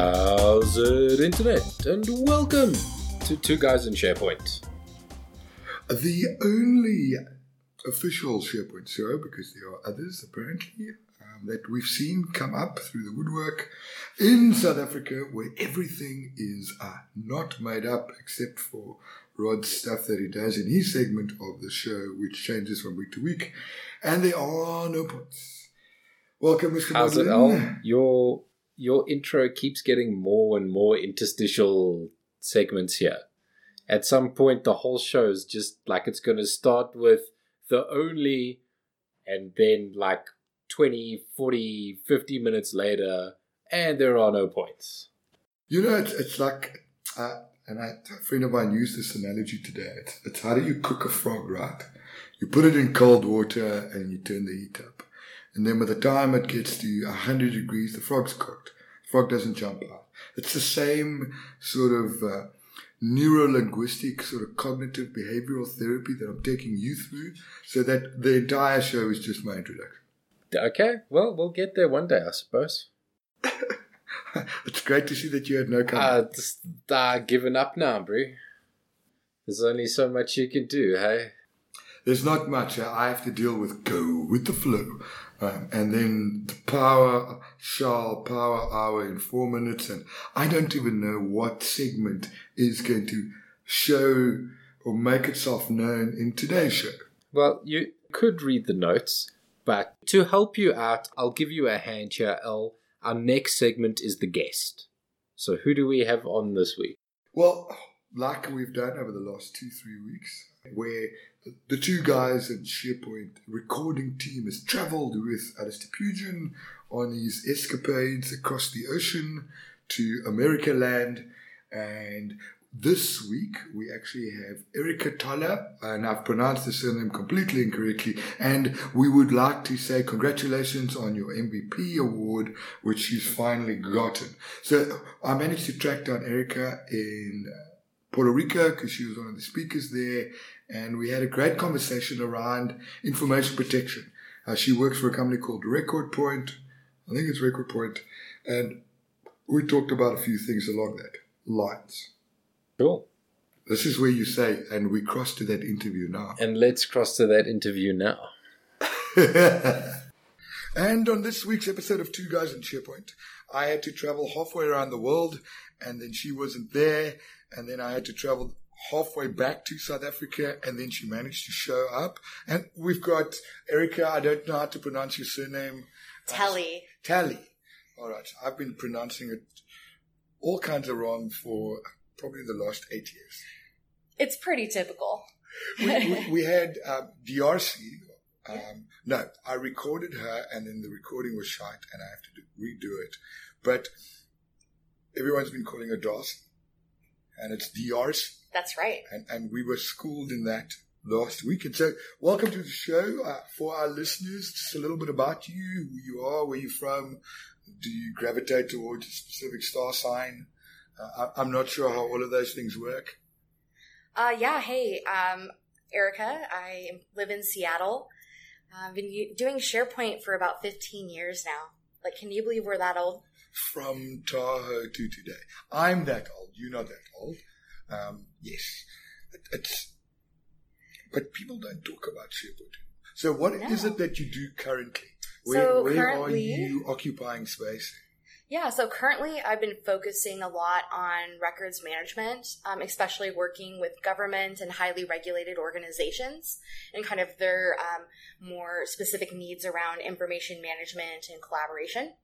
How's it, Internet? And welcome to Two Guys in SharePoint. The only official SharePoint show, because there are others apparently, um, that we've seen come up through the woodwork in South Africa where everything is uh, not made up except for Rod's stuff that he does in his segment of the show, which changes from week to week. And there are no points. Welcome, Mr. How's it, Modlin. Al? Your your intro keeps getting more and more interstitial segments here. At some point, the whole show is just like it's going to start with the only, and then like 20, 40, 50 minutes later, and there are no points. You know, it's, it's like, uh, and I, a friend of mine used this analogy today. It's, it's how do you cook a frog, right? You put it in cold water and you turn the heat up. And then by the time it gets to 100 degrees, the frog's cooked. The frog doesn't jump out. It's the same sort of uh, neuro-linguistic sort of cognitive behavioral therapy that I'm taking you through so that the entire show is just my introduction. Okay, well, we'll get there one day, I suppose. it's great to see that you had no Uh, comment. just uh, given up now, bro. There's only so much you can do, hey? There's not much. I have to deal with go with the flow. Um, and then the power shall power hour in four minutes. And I don't even know what segment is going to show or make itself known in today's show. Well, you could read the notes, but to help you out, I'll give you a hand here, El. Our next segment is the guest. So, who do we have on this week? Well, like we've done over the last two, three weeks, where the two guys in SharePoint recording team has traveled with Alistair Pugin on his escapades across the ocean to America land. And this week we actually have Erica Toller, and I've pronounced the surname completely incorrectly. And we would like to say congratulations on your MVP award, which she's finally gotten. So I managed to track down Erica in Puerto Rico because she was one of the speakers there, and we had a great conversation around information protection. Uh, she works for a company called Record Point, I think it's Record Point, and we talked about a few things along that lines. Cool. This is where you say, and we cross to that interview now. And let's cross to that interview now. and on this week's episode of Two Guys in SharePoint, I had to travel halfway around the world, and then she wasn't there, and then I had to travel halfway back to South Africa, and then she managed to show up. And we've got Erica. I don't know how to pronounce your surname. Telly. Tally. All right. I've been pronouncing it all kinds of wrong for probably the last eight years. It's pretty typical. we, we, we had um, DRC. Um, no, I recorded her, and then the recording was shite, and I have to do, redo it. But everyone's been calling her Dawson, and it's DRC, That's right. and, and we were schooled in that last week. And so, welcome to the show uh, for our listeners. Just a little bit about you, who you are, where you're from. Do you gravitate towards a specific star sign? Uh, I, I'm not sure how all of those things work. Uh, yeah, hey, um, Erica. I live in Seattle. I've been doing SharePoint for about 15 years now. Like, can you believe we're that old? From Tahoe to today. I'm that old. You're not that old. Um, yes, it, it's. But people don't talk about SharePoint. So, what is No. it that you do currently? Where, So where are you occupying space? Yeah, so currently I've been focusing a lot on records management, um, especially working with government and highly regulated organizations and kind of their um, more specific needs around information management and collaboration.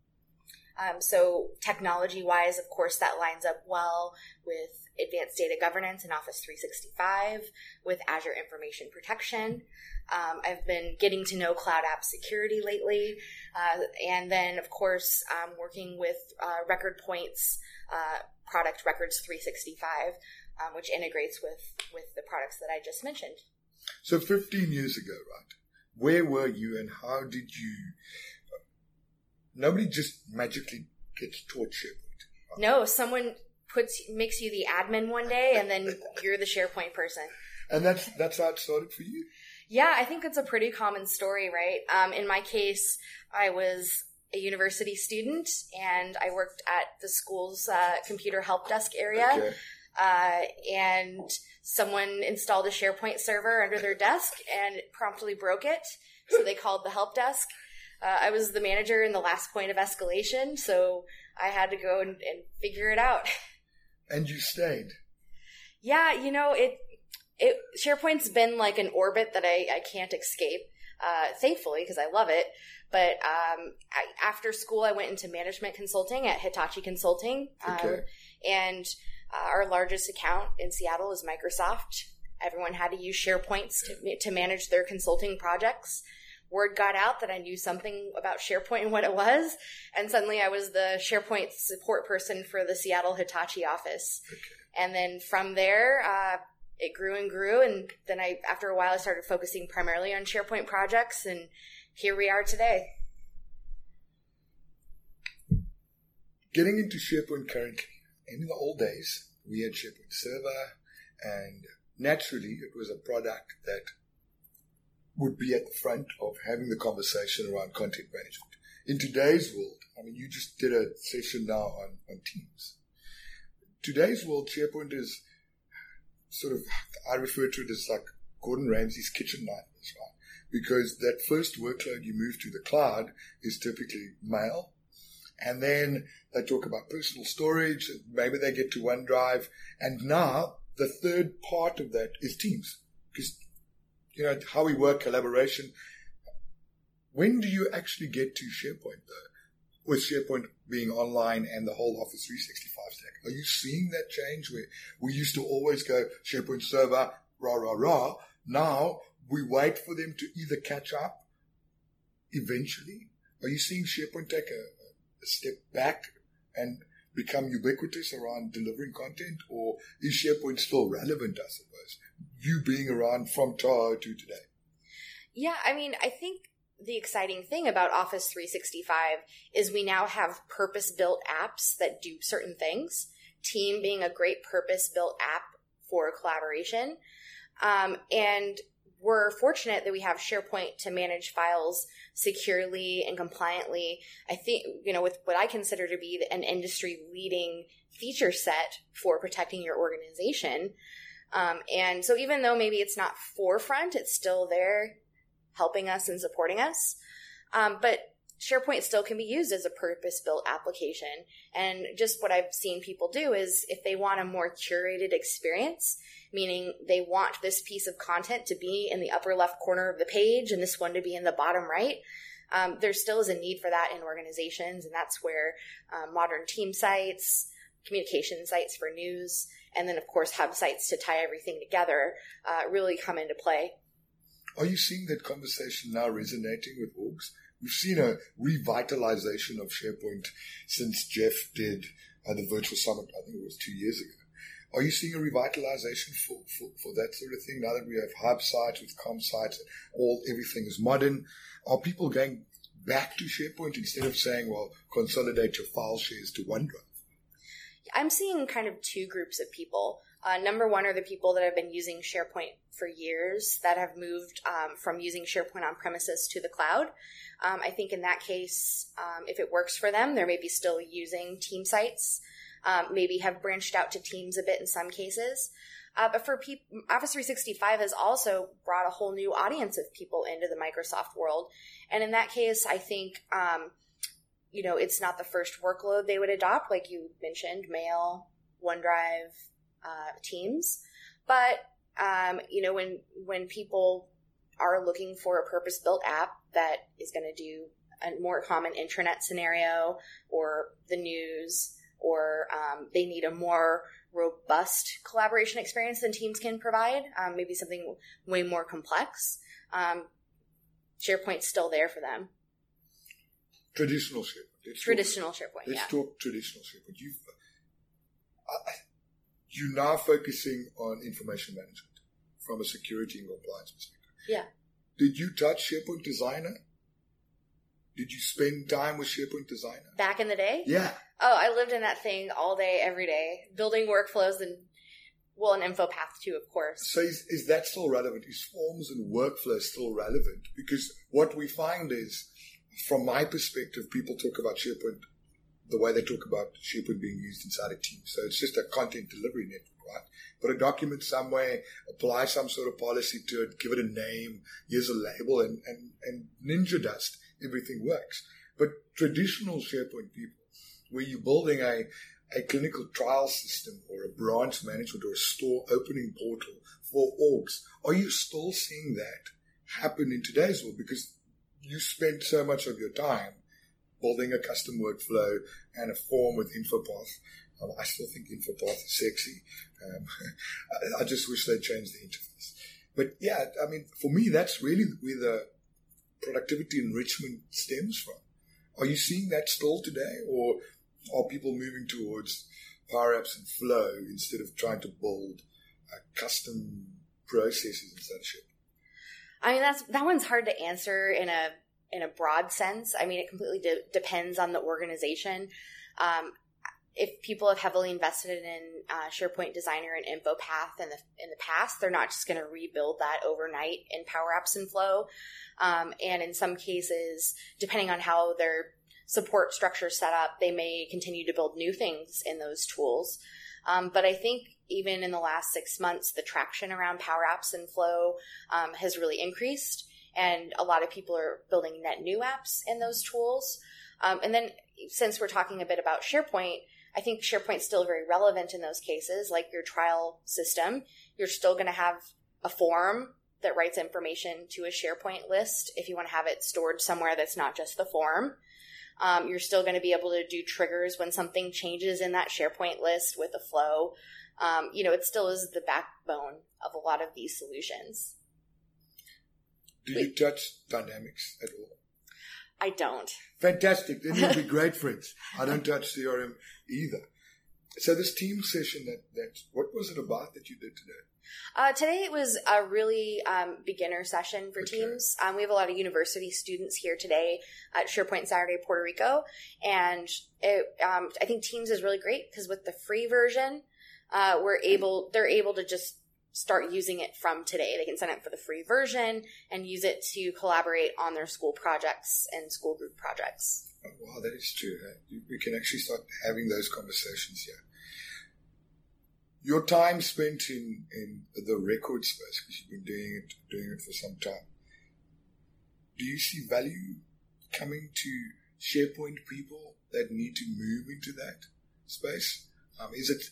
Um, so, technology wise, of course, that lines up well with advanced data governance in Office 365, with Azure Information Protection. Um, I've been getting to know cloud app security lately. Uh, and then, of course, um, working with uh, Record Point's uh, product Records 365, um, which integrates with, with the products that I just mentioned. So, 15 years ago, right? Where were you and how did you. Nobody just magically gets taught SharePoint. No, someone puts makes you the admin one day, and then you're the SharePoint person. And that's that's how it started for you? Yeah, I think it's a pretty common story, right? Um, in my case, I was a university student, and I worked at the school's uh, computer help desk area. Okay. Uh, and someone installed a SharePoint server under their desk and promptly broke it. So they called the help desk. Uh, I was the manager in the last point of escalation, so I had to go and, and figure it out. And you stayed. yeah, you know, it, it, SharePoint's been like an orbit that I, I can't escape, uh, thankfully, because I love it. But, um, I, after school, I went into management consulting at Hitachi Consulting. Um, Okay. and uh, our largest account in Seattle is Microsoft. Everyone had to use SharePoints to, to manage their consulting projects. Word got out that I knew something about SharePoint and what it was, and suddenly I was the SharePoint support person for the Seattle Hitachi office. And then from there, uh, it grew and grew, and then I, after a while, I started focusing primarily on SharePoint projects, and here we are today. Getting into SharePoint currently, and in the old days, we had SharePoint Server, and naturally, it was a product that would be at the front of having the conversation around content management. In today's world, I mean, you just did a session now on, on Teams. Today's world, SharePoint is sort of, I refer to it as like Gordon Ramsay's kitchen nightmares, right? Because that first workload you move to the cloud is typically mail. And then they talk about personal storage. Maybe they get to OneDrive. And now the third part of that is Teams. Because, you know, how we work, collaboration. When do you actually get to SharePoint though? With SharePoint being online and the whole Office 365 stack. Are you seeing that change where we used to always go SharePoint server, rah, rah, rah. Now we wait for them to either catch up eventually. Are you seeing SharePoint take a, a step back and become ubiquitous around delivering content, or is SharePoint still relevant? I suppose you being around from Tahoe to today. Yeah, I mean, I think the exciting thing about Office 365 is we now have purpose built apps that do certain things. Team being a great purpose built app for collaboration. Um, and we're fortunate that we have SharePoint to manage files securely and compliantly. I think, you know, with what I consider to be an industry leading feature set for protecting your organization. Um, and so even though maybe it's not forefront, it's still there helping us and supporting us. Um, but SharePoint still can be used as a purpose built application. And just what I've seen people do is if they want a more curated experience, meaning they want this piece of content to be in the upper left corner of the page and this one to be in the bottom right. Um, there still is a need for that in organizations, and that's where uh, modern team sites, communication sites for news, and then of course hub sites to tie everything together uh, really come into play. Are you seeing that conversation now resonating with orgs? We've seen a revitalization of SharePoint since Jeff did uh, the virtual summit, I think it was two years ago. Are you seeing a revitalization for, for, for that sort of thing now that we have hub sites with com sites all everything is modern? Are people going back to SharePoint instead of saying, well, consolidate your file shares to OneDrive? I'm seeing kind of two groups of people. Uh, number one are the people that have been using SharePoint for years that have moved um, from using SharePoint on premises to the cloud. Um, I think in that case, um, if it works for them, they're maybe still using team sites, um, maybe have branched out to teams a bit in some cases. Uh, but for people, Office 365 has also brought a whole new audience of people into the Microsoft world. And in that case, I think, um, you know, it's not the first workload they would adopt, like you mentioned, Mail, OneDrive, uh, Teams. But um, you know, when when people are looking for a purpose-built app that is going to do a more common intranet scenario or the news, or um, they need a more robust collaboration experience than Teams can provide, um, maybe something way more complex. Um, SharePoint's still there for them. Traditional SharePoint. Let's Traditional SharePoint, let's yeah. talk traditional SharePoint. You've, I, you're now focusing on information management from a security and compliance perspective. Yeah. Did you touch SharePoint Designer? Did you spend time with SharePoint Designer? Back in the day, Yeah. Oh, I lived in that thing all day, every day, building workflows and well, an InfoPath too, of course. So is, is that still relevant? Is forms and workflow still relevant? Because what we find is from my perspective, people talk about SharePoint the way they talk about SharePoint being used inside a team. So it's just a content delivery network, right? Put a document somewhere, apply some sort of policy to it, give it a name, use a label, and, and, and ninja dust, everything works. But traditional SharePoint people, where you're building a, a clinical trial system or a branch management or a store opening portal for orgs, are you still seeing that happen in today's world? Because you spend so much of your time building a custom workflow and a form with InfoPath. Um, I still think InfoPath is sexy. Um, I, I, just wish they'd change the interface. But yeah, I mean, for me, that's really where the productivity enrichment stems from. Are you seeing that still today, or are people moving towards Power Apps and Flow instead of trying to build uh, custom processes and such? I mean, that's that one's hard to answer in a in a broad sense. I mean, it completely de- depends on the organization. Um, if people have heavily invested in uh, SharePoint Designer and InfoPath in the in the past, they're not just going to rebuild that overnight in Power Apps and Flow. Um, and in some cases, depending on how their support structure is set up, they may continue to build new things in those tools. Um, but I think even in the last six months, the traction around Power Apps and Flow um, has really increased and a lot of people are building net new apps in those tools. Um, and then, since we're talking a bit about SharePoint, I think SharePoint's still very relevant in those cases, like your trial system. You're still going to have a form that writes information to a SharePoint list if you want to have it stored somewhere that's not just the form. Um, you're still going to be able to do triggers when something changes in that SharePoint list with a flow. Um, you know, it still is the backbone of a lot of these solutions. Do you touch dynamics at all? I don't. Fantastic. Then you'll be great friends. I don't touch CRM either. So this team session that that what was it about that you did today? Uh, today it was a really um, beginner session for okay. teams. Um, we have a lot of university students here today at SharePoint Saturday Puerto Rico, and it, um, I think Teams is really great because with the free version, uh, we're able they're able to just start using it from today. They can sign up for the free version and use it to collaborate on their school projects and school group projects. Oh, wow, that is true. We can actually start having those conversations here. Your time spent in, in the record space, because you've been doing it, doing it for some time. Do you see value coming to SharePoint people that need to move into that space? Um, is it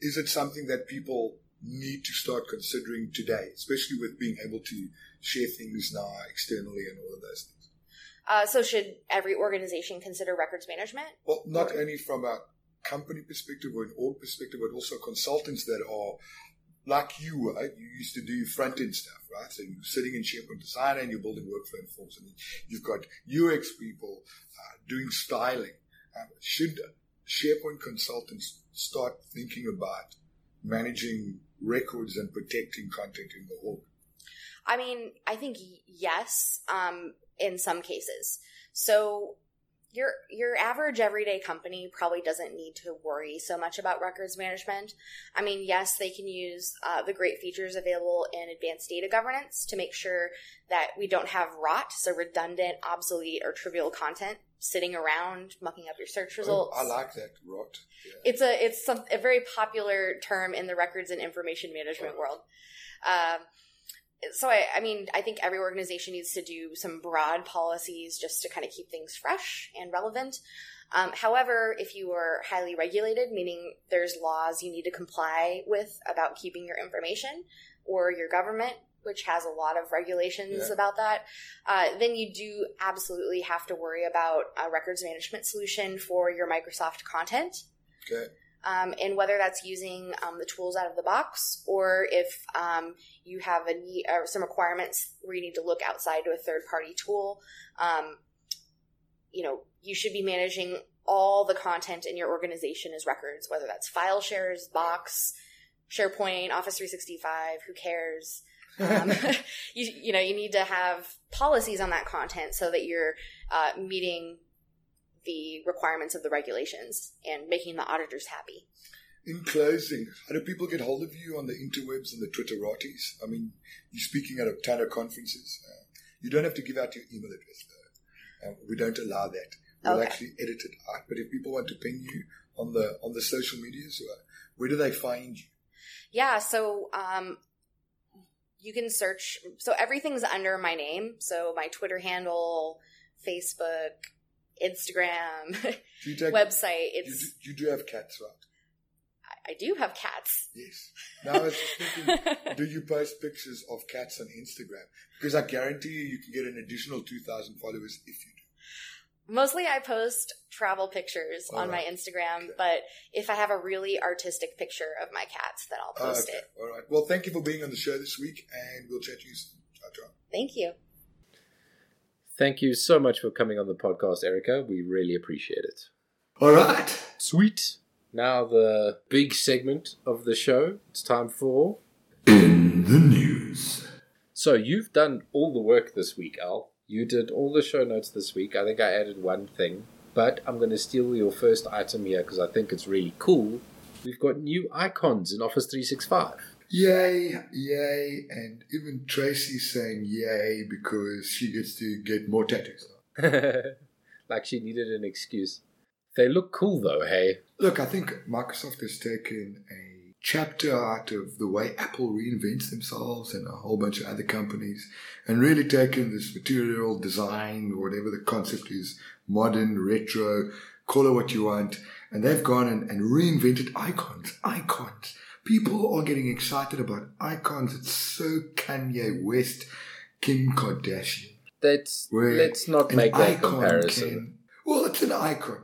is it something that people need to start considering today, especially with being able to share things now externally and all of those things. Uh, so, should every organization consider records management? Well, not or? only from a company perspective or an org perspective, but also consultants that are like you were. You used to do front end stuff, right? So you're sitting in SharePoint Designer and you're building workflow forms, and you've got UX people uh, doing styling. Um, should SharePoint consultants start thinking about managing records and protecting content in the org? I mean, I think yes, um, in some cases. So your your average everyday company probably doesn't need to worry so much about records management. I mean, yes, they can use uh, the great features available in advanced data governance to make sure that we don't have rot, so redundant, obsolete, or trivial content sitting around mucking up your search results. Oh, I like that rot. Yeah. It's a it's some, a very popular term in the records and information management oh. world. Um, so I, I mean, I think every organization needs to do some broad policies just to kind of keep things fresh and relevant. Um, however, if you are highly regulated, meaning there's laws you need to comply with about keeping your information, or your government which has a lot of regulations yeah. about that, uh, then you do absolutely have to worry about a records management solution for your Microsoft content. Okay. Um, and whether that's using um, the tools out of the box or if um, you have a need, or some requirements where you need to look outside to a third party tool, um, you know, you should be managing all the content in your organization as records, whether that's file shares, Box, SharePoint, Office 365, who cares? Um, you, you know, you need to have policies on that content so that you're uh, meeting the requirements of the regulations and making the auditors happy. In closing, how do people get hold of you on the interwebs and the Twitteratis? I mean, you're speaking at a ton of conferences. Uh, you don't have to give out your email address, though. and we don't allow that. We'll Okay. actually edit it out. But if people want to ping you on the on the social medias, uh, where do they find you? Yeah, so um, you can search. So everything's under my name. So my Twitter handle, Facebook, Instagram, Do take website. You do, you do have cats, right? I, I do have cats. Yes. Now I was thinking, do you post pictures of cats on Instagram? Because I guarantee you, you can get an additional two thousand followers if you. Mostly I post travel pictures All on oh, my. Instagram, Okay. but if I have a really artistic picture of my cats, then I'll Oh, post okay. it. All right. Well, thank you for being on the show this week, and we'll chat to you soon. Ciao, ciao. Thank you. Thank you so much for coming on the podcast, Erica. We really appreciate it. All right. Sweet. Now, the big segment of the show. It's time for. In the news. So, you've done all the work this week, Al. You did all the show notes this week. I think I added one thing, but I'm going to steal your first item here because I think it's really cool. We've got new icons in Office 365. Yay, yay, and even Tracy's saying yay because she gets to get more tattoos. like she needed an excuse. They look cool though, hey? Look, I think Microsoft has taken a chapter out of the way Apple reinvents themselves and a whole bunch of other companies and really taken this material design or whatever the concept is, modern, retro, call it what you want, and they've gone and, and reinvented icons. Icons. People are getting excited about icons. It's so Kanye West, Kim Kardashian. Let's let's not make that comparison. can- well, it's an icon.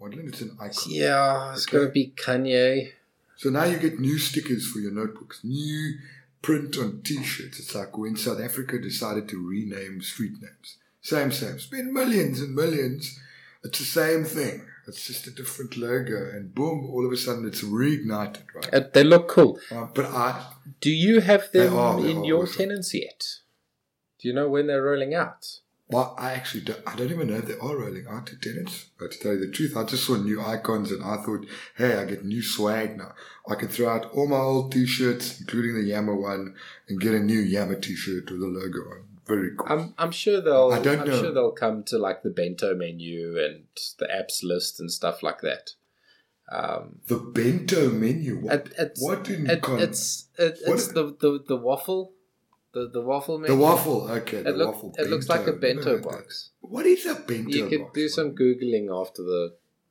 It's an icon. Yeah, it's Okay. gonna be Kanye. So now you get new stickers for your notebooks, new print on t-shirts. It's like when South Africa decided to rename street names. Same, same. Spend millions and millions. It's the same thing. It's just a different logo, and boom! All of a sudden, it's reignited, right? Uh, they look cool. Uh, but I, Do you have They them are, they in your awesome. tenants yet? Do you know when they're rolling out? Well, I actually don't, I don't even know if they are rolling out to tenants. But to tell you the truth, I just saw new icons, and I thought, hey, I get new swag now. I can throw out all my old t-shirts, including the Yammer one, and get a new Yammer t-shirt with the logo on. Very cool. I'm I'm sure they'll I don't I'm know. sure they'll come to like the bento menu and the apps list and stuff like that. Um, The bento menu. What, it, it's what in it, con- it's it, it's the, the the waffle, the the waffle menu. the waffle? Okay, the It, look, waffle. it looks like a bento box. What is a bento You could box? do some googling after the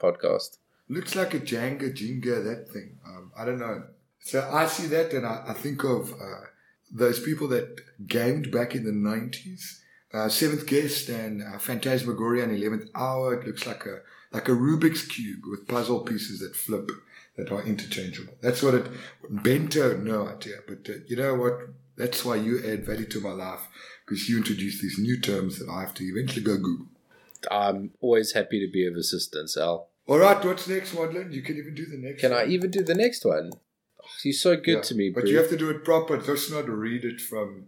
podcast. Looks like a Jenga Jenga, that thing. Um, I don't know. So I see that and I, I think of uh, those people that gamed back in the 90s. Uh, Seventh Guest and uh, Phantasmagoria and Eleventh Hour. It looks like a like a Rubik's cube with puzzle pieces that flip that are interchangeable. That's what it. Bento, no idea. But uh, you know what? That's why you add value to my life because you introduce these new terms that I have to eventually go Google. I'm always happy to be of assistance, Al. All right, what's next, Wadlin? You can even do the next. Can I even do the next one? Oh, You're so good Yeah, to me, But Bruce. you have to do it proper. Just not read it from,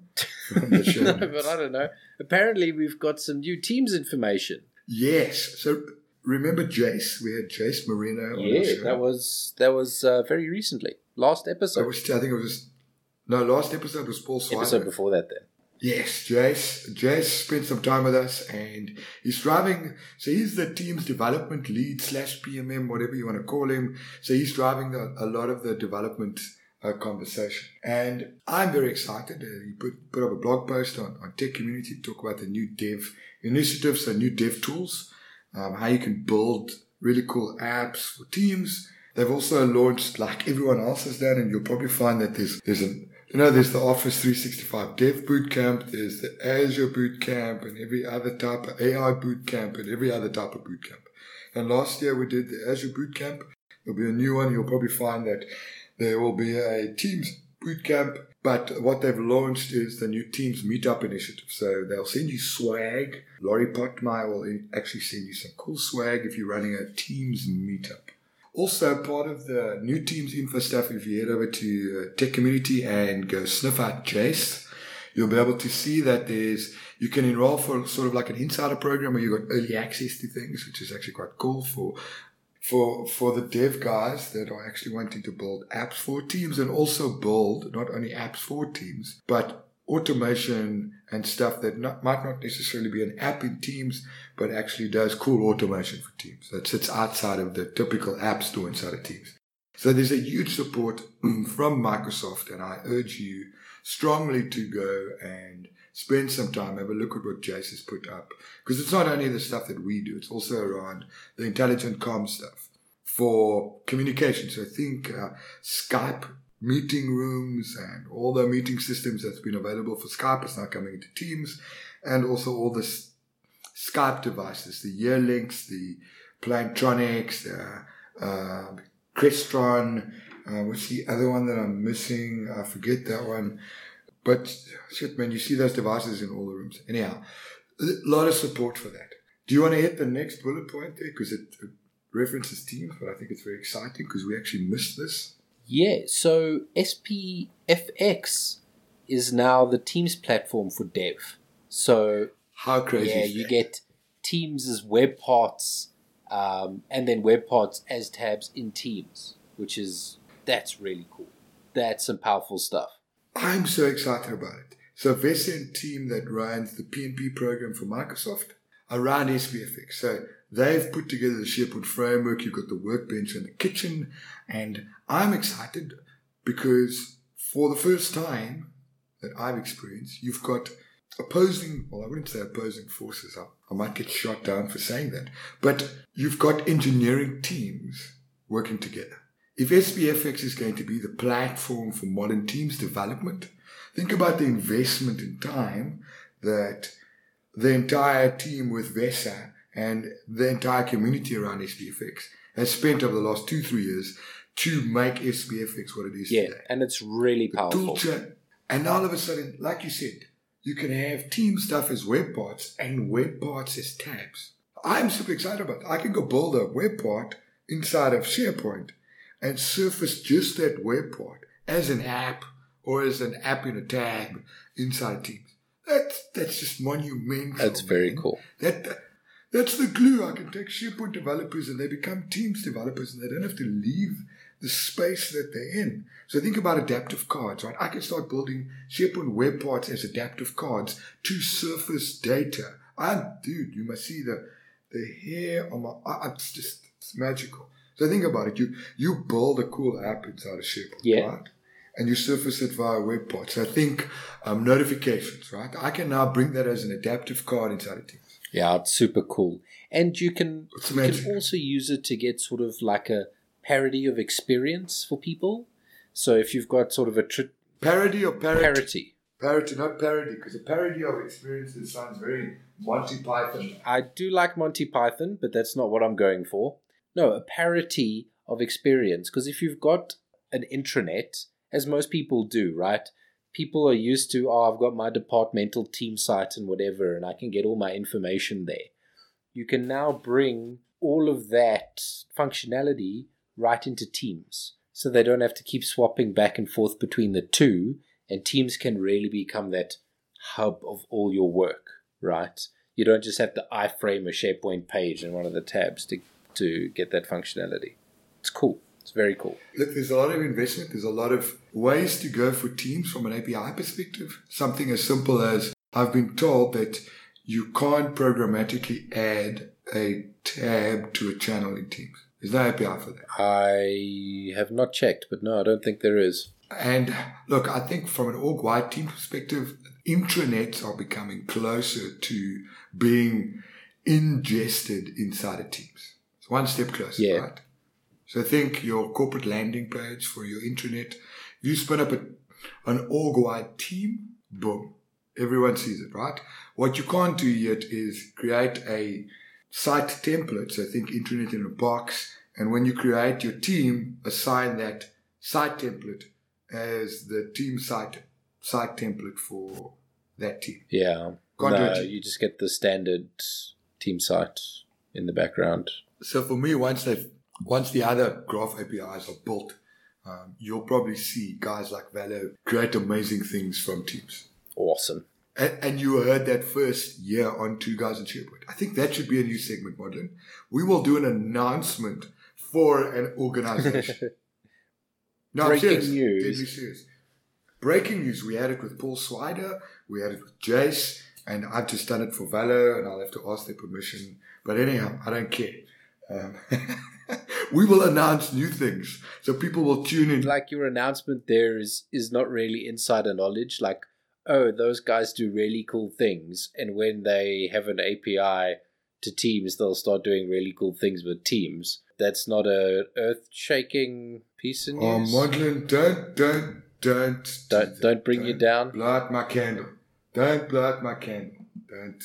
from the show. no, but I don't know. Apparently, we've got some new teams information. Yes. So remember Jace? We had Jace Moreno Yeah, show. that was that was uh, very recently. Last episode. was- I think it was. No, last episode was Paul Swider. episode before that, then. Yes, Jace. Jace spent some time with us and he's driving. So he's the team's development lead slash PMM, whatever you want to call him. So he's driving a, a lot of the development uh, conversation. And I'm very excited. Uh, he put, put up a blog post on, on Tech Community to talk about the new dev initiatives and new dev tools, um, how you can build really cool apps for teams. They've also launched, like everyone else has done, and you'll probably find that there's there's an you know there's the Office 365 Dev Bootcamp, there's the Azure Bootcamp, and every other type of AI Bootcamp, and every other type of bootcamp. And last year we did the Azure Bootcamp. There'll be a new one. You'll probably find that there will be a Teams Bootcamp. But what they've launched is the new Teams Meetup initiative. So they'll send you swag. Laurie Pottmeyer will actually send you some cool swag if you're running a Teams Meetup. Also, part of the new Teams info stuff, if you head over to uh, Tech Community and go sniff out Jace, you'll be able to see that there's you can enroll for sort of like an insider program where you've got early access to things, which is actually quite cool for for for the dev guys that are actually wanting to build apps for teams and also build not only apps for teams but automation and stuff that not, might not necessarily be an app in Teams, but actually does cool automation for Teams that sits outside of the typical app store inside of Teams. So there's a huge support from Microsoft, and I urge you strongly to go and spend some time, have a look at what Jace has put up. Because it's not only the stuff that we do, it's also around the intelligent com stuff for communication. So think uh, Skype meeting rooms and all the meeting systems that's been available for Skype is now coming into Teams, and also all the Skype devices, the Yealinks, the Plantronics, the uh, Crestron. Uh, what's the other one that I'm missing? I forget that one. But shit, man, you see those devices in all the rooms. Anyhow, a lot of support for that. Do you want to hit the next bullet point there? Because it, it references Teams, but I think it's very exciting because we actually missed this. Yeah, so SPFX is now the Teams platform for dev. So how crazy? Yeah, you get Teams as web parts, um, and then web parts as tabs in Teams, which is that's really cool. That's some powerful stuff. I'm so excited about it. So Vesen team that runs the PNP program for Microsoft around SPFX. So they've put together the SharePoint framework. You've got the workbench and the kitchen. And I'm excited because for the first time that I've experienced, you've got opposing, well, I wouldn't say opposing forces. I, I might get shot down for saying that. But you've got engineering teams working together. If SPFX is going to be the platform for modern teams development, think about the investment in time that the entire team with Vesa and the entire community around SPFX has spent over the last two, three years to make SPFX what it is yeah, today. and it's really powerful. Toolchain. And all of a sudden, like you said, you can have team stuff as web parts and web parts as tabs. I'm super excited about it. I can go build a web part inside of SharePoint and surface just that web part as an app or as an app in a tab inside Teams. That's that's just monumental. That's very man. cool. That, that that's the glue. I can take SharePoint developers and they become Teams developers and they don't have to leave the space that they're in. So think about adaptive cards, right? I can start building SharePoint web parts as adaptive cards to surface data. I, dude, you must see the the hair on my. It's just it's magical. So think about it. You you build a cool app inside of SharePoint, Yeah. right? And you surface it via web parts. So think um, notifications, right? I can now bring that as an adaptive card inside of Teams. Yeah, it's super cool. And you can you can also use it to get sort of like a parody of experience for people. So if you've got sort of a tri- Parody or parody? parity, Parody, not parody, because a parody of experiences sounds very Monty Python. I do like Monty Python, but that's not what I'm going for. No, a parity of experience. Because if you've got an intranet, as most people do, right? People are used to, oh, I've got my departmental team site and whatever, and I can get all my information there. You can now bring all of that functionality right into Teams. So they don't have to keep swapping back and forth between the two, and Teams can really become that hub of all your work, right? You don't just have to iframe a SharePoint page in one of the tabs to, to get that functionality. It's cool. It's very cool. Look, there's a lot of investment. There's a lot of ways to go for teams from an API perspective. Something as simple as I've been told that you can't programmatically add a tab to a channel in Teams. There's no API for that. I have not checked, but no, I don't think there is. And look, I think from an org wide team perspective, intranets are becoming closer to being ingested inside of Teams. It's one step closer, Yeah. right? So think your corporate landing page for your intranet. If you spin up a, an org wide team, boom, everyone sees it, right? What you can't do yet is create a site templates, I think Internet in a box. And when you create your team, assign that site template as the team site site template for that team. Yeah. No, you just get the standard team site in the background. So for me, once they've once the other graph APIs are built, um, you'll probably see guys like Valo create amazing things from teams. Awesome. And, and you heard that first year on Two Guys in SharePoint. I think that should be a new segment, Modlin. We will do an announcement for an organization. no, I'm Breaking serious. news. Deadly serious. breaking news. We had it with Paul Swider, we had it with Jace, and I've just done it for Valo, and I'll have to ask their permission. But anyhow, I don't care. Um, we will announce new things, so people will tune in. Like your announcement there is is not really insider knowledge. Like, oh, those guys do really cool things, and when they have an API to Teams, they'll start doing really cool things with Teams. That's not a earth shaking piece of news. Oh, news. Modlin, don't, don't, don't, Don't- don't bring you down. Blow out my candle. Don't blow out my candle. Don't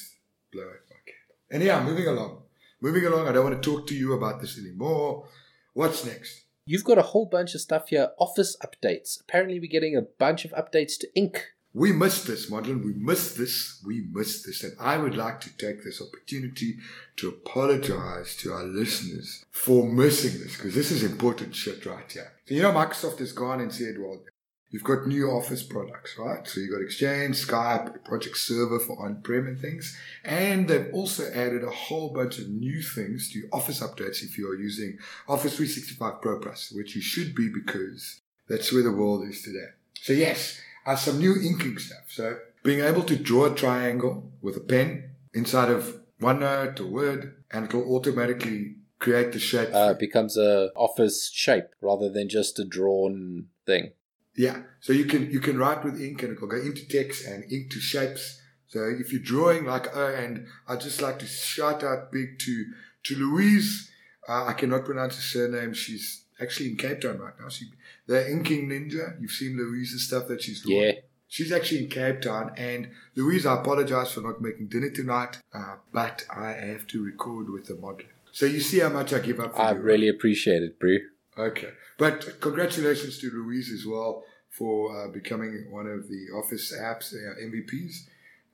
blow out my candle. Anyhow, moving along. Moving along, I don't want to talk to you about this anymore. What's next? You've got a whole bunch of stuff here. Office updates. Apparently, we're getting a bunch of updates to Ink. We missed this, Modlin. We missed this. We missed this. And I would like to take this opportunity to apologize to our listeners for missing this because this is important shit right here. So, you know, Microsoft has gone and said, well, you've got new Office products, right? So, you've got Exchange, Skype, Project Server for on prem and things. And they've also added a whole bunch of new things to Office updates if you're using Office 365 Pro Plus, which you should be because that's where the world is today. So, yes, uh, some new inking stuff. So being able to draw a triangle with a pen inside of OneNote or Word, and it will automatically create the shape. Uh, becomes a office shape rather than just a drawn thing. yeah. So you can you can write with ink, and it will go into text and ink to shapes. So if you're drawing like oh, and I just like to shout out big to to Louise. Uh, I cannot pronounce her surname. She's actually in Cape Town right now. She the inking ninja. You've seen Louise's stuff that she's doing. Yeah. She's actually in Cape Town, and Louise, I apologize for not making dinner tonight, uh, but I have to record with the model. So you see how much I give up for I you. right? really appreciate it, Brew. Okay, but congratulations to Louise as well for uh, becoming one of the Office apps uh, MVPs.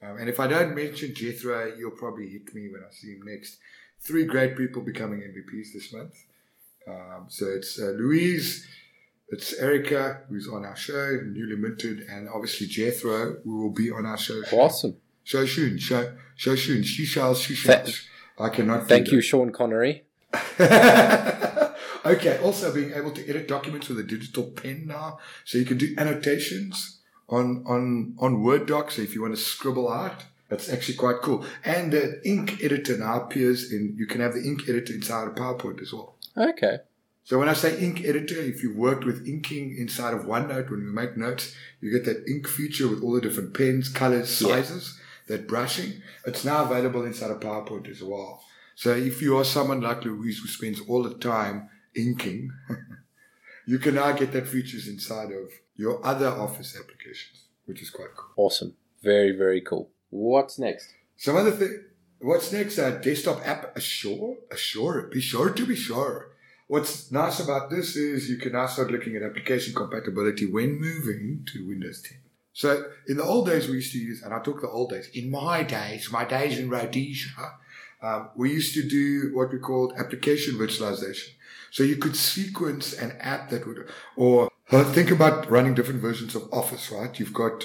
Um, and if I don't mention Jethro, you'll probably hit me when I see him next. Three great people becoming MVPs this month. Um, so it's uh, Louise, it's Erica, who's on our show, newly minted, and obviously Jethro, who will be on our show. Awesome. Show soon, show, show soon. She shall, she shall. I cannot. Thank you, Sean Connery. okay. Also, being able to edit documents with a digital pen now, so you can do annotations on on on Word docs. If you want to scribble out, that's actually quite cool. And the ink editor now appears in. You can have the ink editor inside of PowerPoint as well. Okay. So when I say ink editor, if you've worked with inking inside of OneNote, when you make notes, you get that ink feature with all the different pens, colors, Yeah. sizes, that brushing. It's now available inside of PowerPoint as well. So if you are someone like Louise who spends all the time inking, you can now get that features inside of your other Office applications, which is quite cool. Awesome. Very, very cool. What's next? Some other thing. What's next? Uh, desktop app Assure. Assure. Be sure to be sure. What's nice about this is you can now start looking at application compatibility when moving to Windows 10. So in the old days we used to use, and I talk the old days. In my days, my days in Rhodesia, um, we used to do what we called application virtualization. So you could sequence an app that would, or uh, think about running different versions of Office, right? You've got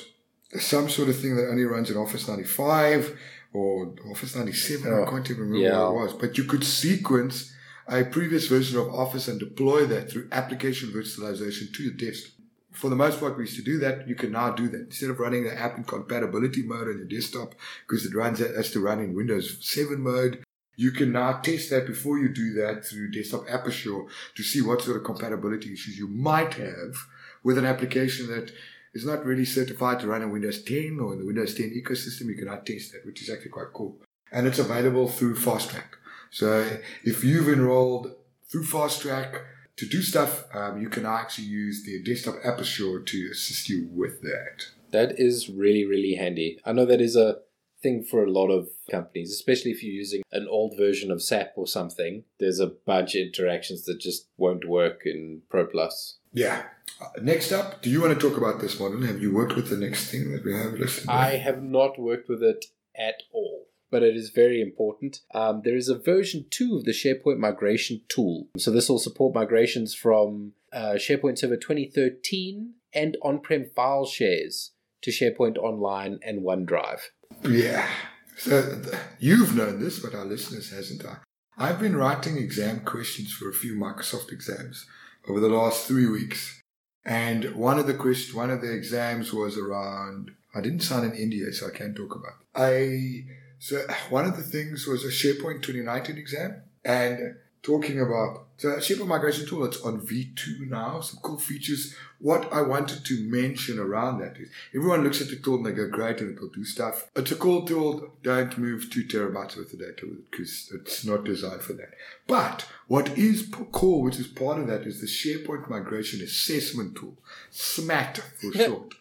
some sort of thing that only runs in Office 95 or Office 97. I Oh, can't even remember yeah. what it was. But you could sequence a previous version of Office and deploy that through application virtualization to your desktop. For the most part, we used to do that. You can now do that. Instead of running the app in compatibility mode on your desktop, because it runs has to run in Windows 7 mode, you can now test that before you do that through Desktop App Assure to see what sort of compatibility issues you might have with an application that is not really certified to run in Windows 10 or in the Windows 10 ecosystem. You can now test that, which is actually quite cool. And it's available through Fast Track. So if you've enrolled through Fast Track to do stuff, um, you can actually use the Desktop App Assure to assist you with that. That is really, really handy. I know that is a thing for a lot of companies, especially if you're using an old version of SAP or something. There's a bunch of interactions that just won't work in Pro Plus. Yeah. Uh, next up, do you want to talk about this model? Have you worked with the next thing that we have listed? I have not worked with it at all, but it is very important. Um, there is a version 2 of the SharePoint migration tool. So this will support migrations from uh, SharePoint Server 2013 and on prem file shares to SharePoint Online and OneDrive. Yeah. So you've known this, but our listeners hasn't. I. I've been writing exam questions for a few Microsoft exams over the last three weeks. And one of the quest, one of the exams was around. I didn't sign an NDA, so I can't talk about. It. I so eh, one of the things was a SharePoint 2019 exam, and talking about so SharePoint migration tool. It's on V2 now. Some cool features. What I wanted to mention around that is everyone looks at the tool and they go great and it'll do stuff. It's a cool tool. Don't move two terabytes worth of data with it because it's not designed for that. But what is cool, which is part of that, is the SharePoint migration assessment tool, SMAT for short.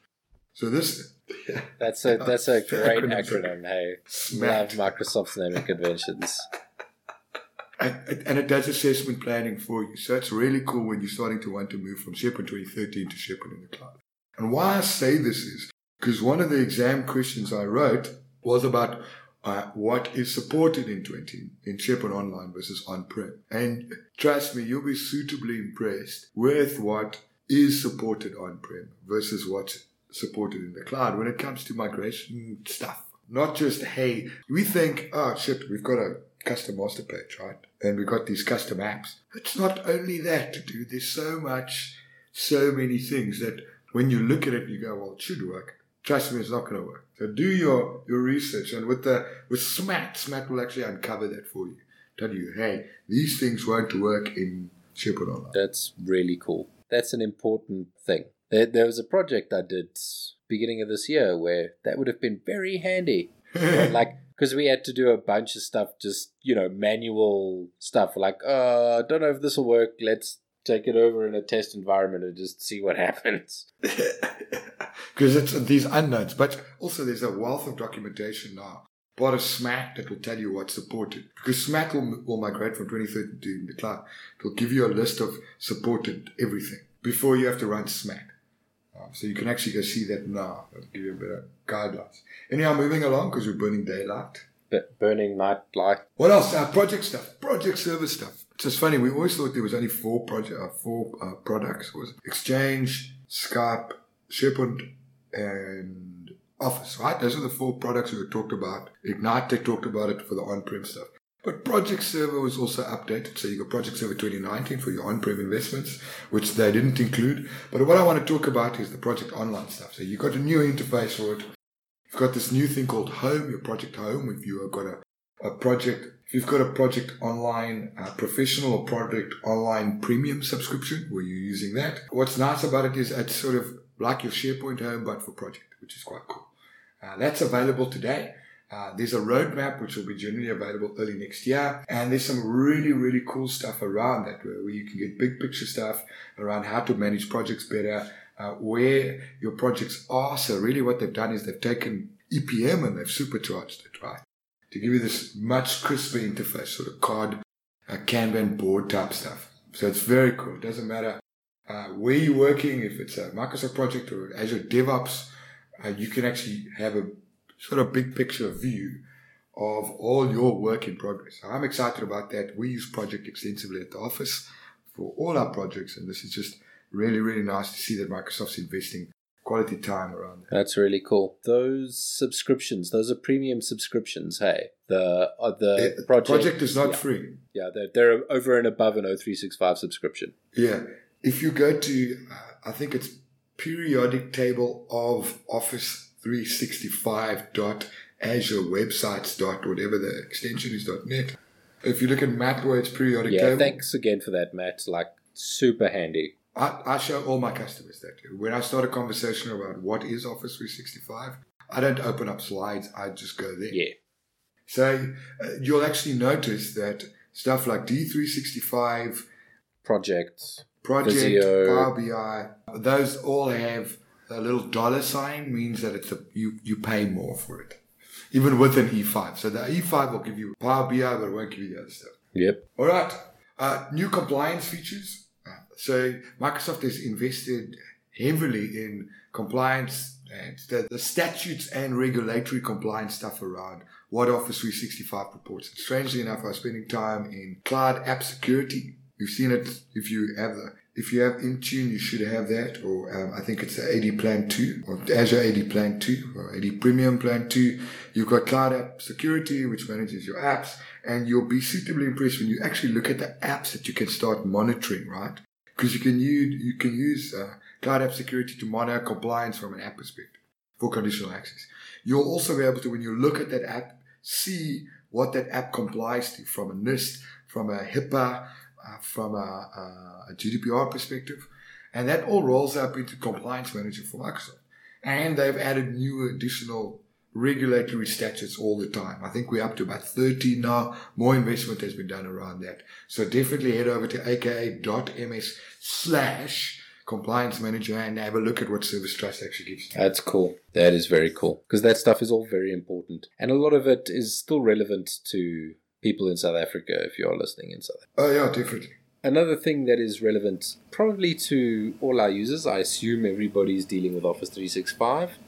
so this that's a that's a great acronym. Hey, love Microsoft's naming conventions and, and it does assessment planning for you. So it's really cool when you're starting to want to move from SharePoint 2013 to SharePoint in the cloud. And why I say this is because one of the exam questions I wrote was about uh, what is supported in 20 in SharePoint Online versus on-prem. And trust me, you'll be suitably impressed with what is supported on-prem versus what's supported in the cloud when it comes to migration stuff. Not just, hey, we think, oh shit, we've got a custom master page, right? And we've got these custom apps. It's not only that to do. There's so much, so many things that when you look at it, you go, well, it should work. Trust me, it's not going to work. So do your, your research. And with the, with SMAT, SMAT will actually uncover that for you. Tell you, hey, these things won't work in SharePoint Online. That's really cool. That's an important thing. There, there was a project I did beginning of this year where that would have been very handy. like because we had to do a bunch of stuff, just you know, manual stuff. Like, uh, I don't know if this will work. Let's take it over in a test environment and just see what happens. Because it's these unknowns, but also there's a wealth of documentation now. Part of SMAT that will tell you what's supported. Because SMAT will, will migrate from 2013 to the cloud. It will give you a list of supported everything before you have to run SMAT. Um, so you can actually go see that now. It'll give you a better guidelines. Anyhow, moving along because we're burning daylight. But burning night light. What else? Uh, project stuff, project service stuff. It's just funny. We always thought there was only four project, uh, four uh, products. It was Exchange, Skype, SharePoint, and Office. Right? Those are the four products we talked about. Ignite they talked about it for the on-prem stuff. But Project Server was also updated. So you got Project Server 2019 for your on-prem investments, which they didn't include. But what I want to talk about is the Project Online stuff. So you've got a new interface for it. You've got this new thing called Home, your Project Home. If you have got a, a project, if you've got a Project Online uh, Professional or Project Online Premium subscription, where you're using that. What's nice about it is it's sort of like your SharePoint Home, but for project, which is quite cool. Uh, that's available today. Uh, there's a roadmap which will be generally available early next year, and there's some really, really cool stuff around that where you can get big picture stuff around how to manage projects better, uh, where your projects are. So, really, what they've done is they've taken EPM and they've supercharged it, right? To give you this much crisper interface, sort of card, uh, Kanban board type stuff. So, it's very cool. It doesn't matter uh, where you're working, if it's a Microsoft project or Azure DevOps, uh, you can actually have a sort of big picture view of all your work in progress. I'm excited about that. We use Project extensively at the office for all our projects, and this is just really, really nice to see that Microsoft's investing quality time around that. That's really cool. Those subscriptions, those are premium subscriptions. Hey, the uh, the it, project, project is not yeah. free. Yeah, they're, they're over and above an O365 subscription. Yeah, if you go to, uh, I think it's periodic table of Office 365 dot Azure websites dot whatever the extension is dot net. If you look at Matt where it's periodic yeah, table. thanks again for that, Matt. Like super handy. I, I show all my customers that. When I start a conversation about what is Office 365, I don't open up slides. I just go there. Yeah. So uh, you'll actually notice that stuff like D365, projects, project, Visio. Power BI, those all have a little dollar sign means that it's a, you, you pay more for it. Even with an E5. So the E5 will give you Power BI, but it won't give you the other stuff. Yep. All right. Uh, new compliance features. So Microsoft has invested heavily in compliance and the, the, statutes and regulatory compliance stuff around what Office 365 reports. And strangely enough, I was spending time in cloud app security. You've seen it if you have the if you have Intune, you should have that, or um, I think it's the AD Plan 2, or Azure AD Plan 2, or AD Premium Plan 2. You've got Cloud App Security, which manages your apps, and you'll be suitably impressed when you actually look at the apps that you can start monitoring, right? Because you can use, you can use uh, Cloud App Security to monitor compliance from an app perspective for conditional access. You'll also be able to, when you look at that app, see what that app complies to from a NIST, from a HIPAA, uh, from a, a, GDPR perspective. And that all rolls up into Compliance Manager for Microsoft. And they've added new additional regulatory statutes all the time. I think we're up to about 13 now. More investment has been done around that. So definitely head over to aka.ms slash compliance manager and have a look at what Service Trust actually gives. That's cool. That is very cool because that stuff is all very important. And a lot of it is still relevant to people in South Africa if you're listening in South Africa. Oh, yeah, definitely. Another thing that is relevant probably to all our users, I assume everybody's dealing with Office 365.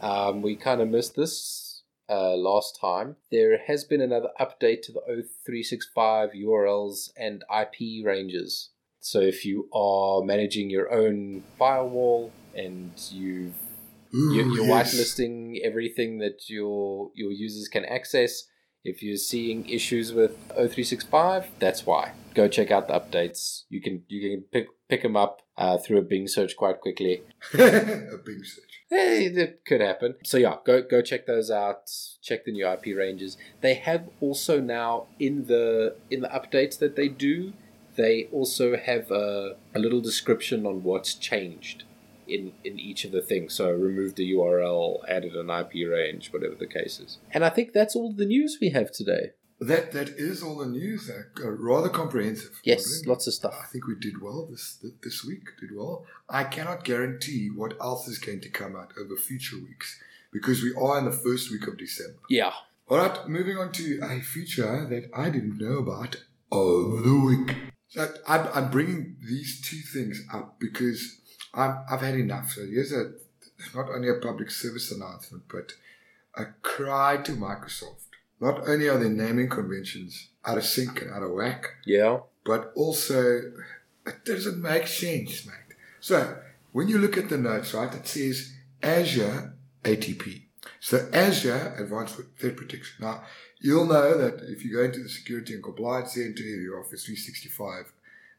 Um, we kind of missed this uh, last time. There has been another update to the O365 URLs and IP ranges. So if you are managing your own firewall and you've Ooh, you're, you're yes. whitelisting everything that your your users can access. If you're seeing issues with O365, that's why. Go check out the updates. You can you can pick pick them up uh, through a Bing search quite quickly. a big search. Hey, that could happen. So yeah, go go check those out. Check the new IP ranges. They have also now in the in the updates that they do, they also have a, a little description on what's changed in in each of the things. So removed a URL, added an IP range, whatever the case is. And I think that's all the news we have today. That that is all the news. Uh, rather comprehensive. Yes, lots of stuff. I think we did well this this week. Did well. I cannot guarantee what else is going to come out over future weeks because we are in the first week of December. Yeah. All right, moving on to a feature that I didn't know about over the week. So I'm, I'm bringing these two things up because I'm, I've had enough. So here's a not only a public service announcement, but a cry to Microsoft. Not only are their naming conventions out of sync and out of whack, Yeah. but also it doesn't make sense, mate. So when you look at the notes, right, it says Azure ATP. So Azure Advanced Threat Protection. Now you'll know that if you go into the Security and Compliance Center, your Office 365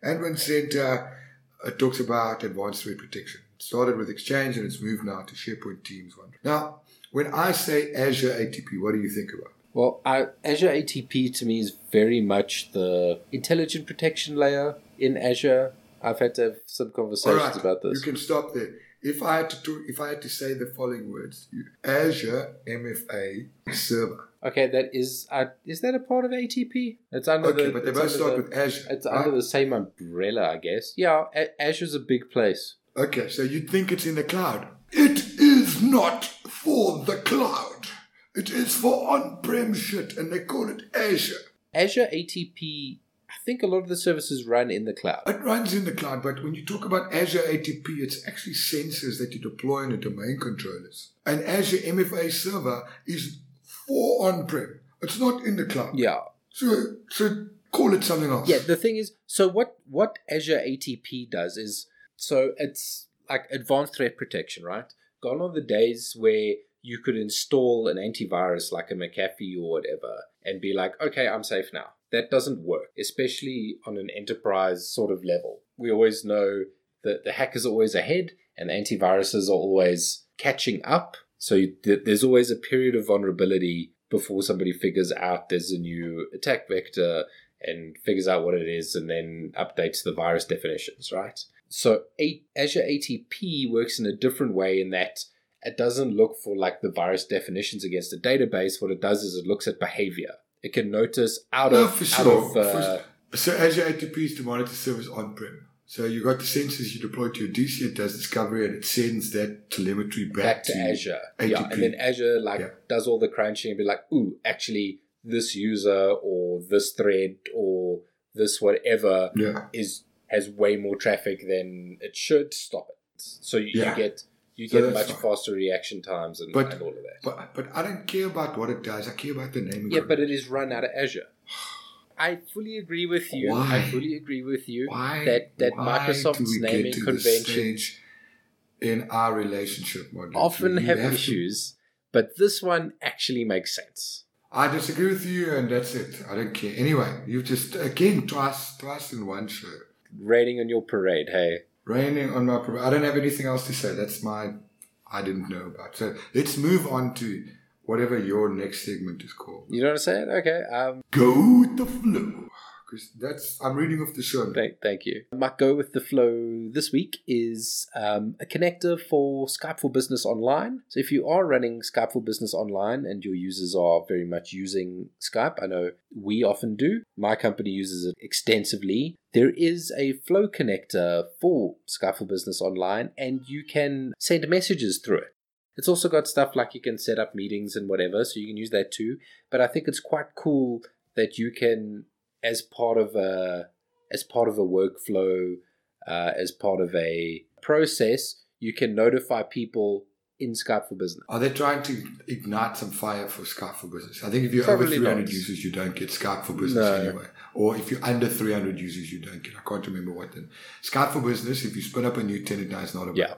Admin Center, it talks about Advanced Threat Protection. It started with Exchange and it's moved now to SharePoint Teams one. Now, when I say Azure ATP, what do you think about? Well, I, Azure ATP to me is very much the intelligent protection layer in Azure. I've had to have some conversations right, about this. You can stop there. If I had to if I had to say the following words, you, Azure MFA server. Okay, that is uh, is that a part of ATP? It's under Okay, the. but they both start the- with Azure. It's right? under the same umbrella, I guess. Yeah, a- Azure's a big place. Okay, so you'd think it's in the cloud. It is not for the cloud. It is for on-prem shit, and they call it Azure. Azure ATP, I think a lot of the services run in the cloud. It runs in the cloud, but when you talk about Azure ATP, it's actually sensors that you deploy in the domain controllers. And Azure MFA server is for on-prem. It's not in the cloud. Yeah, So, so call it something else. yeah. The thing is, so what what Azure ATP does is, so it's like advanced threat protection, right? Gone are the days where you could install an antivirus like a McAfee or whatever and be like, okay, I'm safe now. That doesn't work, especially on an enterprise sort of level. We always know that the hackers are always ahead and antiviruses are always catching up. So there's always a period of vulnerability before somebody figures out there's a new attack vector and figures out what it is and then updates the virus definitions, right? So Azure ATP works in a different way in that it doesn't look for like the virus definitions against a database. What it does is it looks at behavior. It can notice out No, of for out sure. of uh, so Azure ATP is to monitor service on-prem. So you got the sensors you deploy to your DC, it does discovery, and it sends that telemetry back, back to Azure. Yeah, and then Azure like Yeah. does all the crunching and be like, ooh, actually this user or this thread or this whatever Yeah. is has way more traffic than it should. Stop it. So you, you get you So get much fine. faster reaction times and, But- and all of that. But but I don't care about what it does. I care about the naming. yeah, but it is run out of Azure. I fully agree with you. Why? I fully agree with you why that that why Microsoft's do we get naming to convention in our relationship model? often You have, to- issues, but this one actually makes sense. I disagree with you, and that's it. I don't care. Anyway, you've just again twice twice in one show. Rating on your parade, hey. Raining on my. Pro- I don't have anything else to say. That's my. I didn't know about. So let's move on to whatever your next segment is called. You know what I'm saying? Okay. Um, Go with the flow. Because that's. I'm reading off the show. Thank, thank you. My go with the flow this week is um, a connector for Skype for Business Online. So if you are running Skype for Business Online and your users are very much using Skype, I know we often do. My company uses it extensively. There is a flow connector for Skype for Business Online, and you can send messages through it. It's also got stuff like you can set up meetings and whatever, so you can use that too. But I think it's quite cool that you can as part of a as part of a workflow, uh, as part of a process, you can notify people in Skype for Business. Are they trying to ignite some fire for Skype for Business? I think if you're Probably over 300 not. users, you don't get Skype for Business No. anyway. Or if you're under 300 users, you don't get. I can't remember what then. Skype for Business, if you spin up a new tenant, now it's not about Yeah.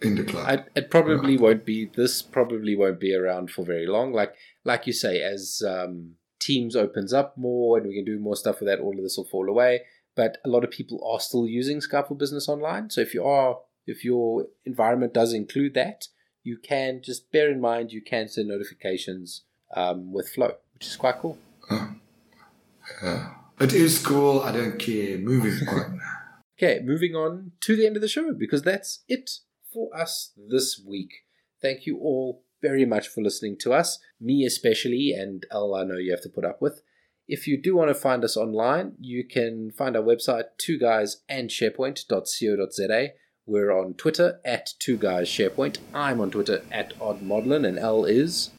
in the cloud. I, it probably won't be. This probably won't be around for very long. Like like you say, as um, Teams opens up more and we can do more stuff with that, all of this will fall away. But a lot of people are still using Skype for Business Online. So if you are, if your environment does include that, you can just bear in mind you can send notifications um, with Flow, which is quite cool. it is cool. I don't care. Moving on. Okay, moving on to the end of the show because that's it for us this week. Thank you all very much for listening to us, me especially, and L, I know you have to put up with. If you do want to find us online, you can find our website, two guys and sharepoint.co.za. We're on Twitter at two guys sharepoint. I'm on Twitter at oddmodlin, and L is.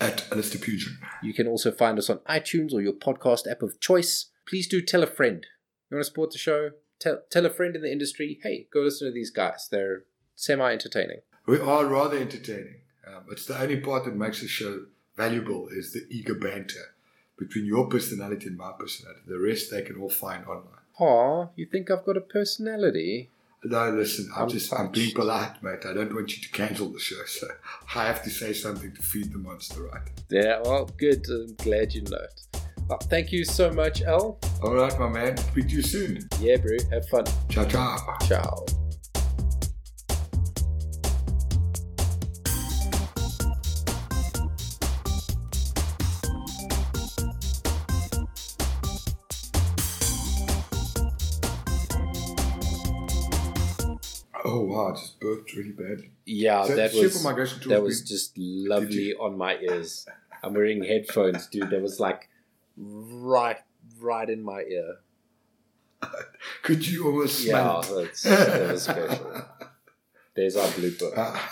At Alistair Pugin. You can also find us on iTunes or your podcast app of choice. Please do tell a friend. You want to support the show? Tell, tell a friend in the industry, hey, go listen to these guys. They're semi entertaining. We are rather entertaining. Um, it's the only part that makes the show valuable is the eager banter between your personality and my personality. The rest they can all find online. Aw, you think I've got a personality? No, listen, I'm, I'm just I'm being polite, mate. I don't want you to cancel the show, so I have to say something to feed the monster, right? Yeah, well, good. I'm glad you know it. Well, thank you so much, L. All right, my man. Speak to you soon. Yeah, bro. Have fun. Ciao, ciao. Ciao. Wow, I just burped really badly. Yeah, So that was that was been- just lovely on my ears. I'm wearing headphones, dude. That was like right, right in my ear. Could you almost smell Yeah, it? that's, that was special. There's our blooper. Ah.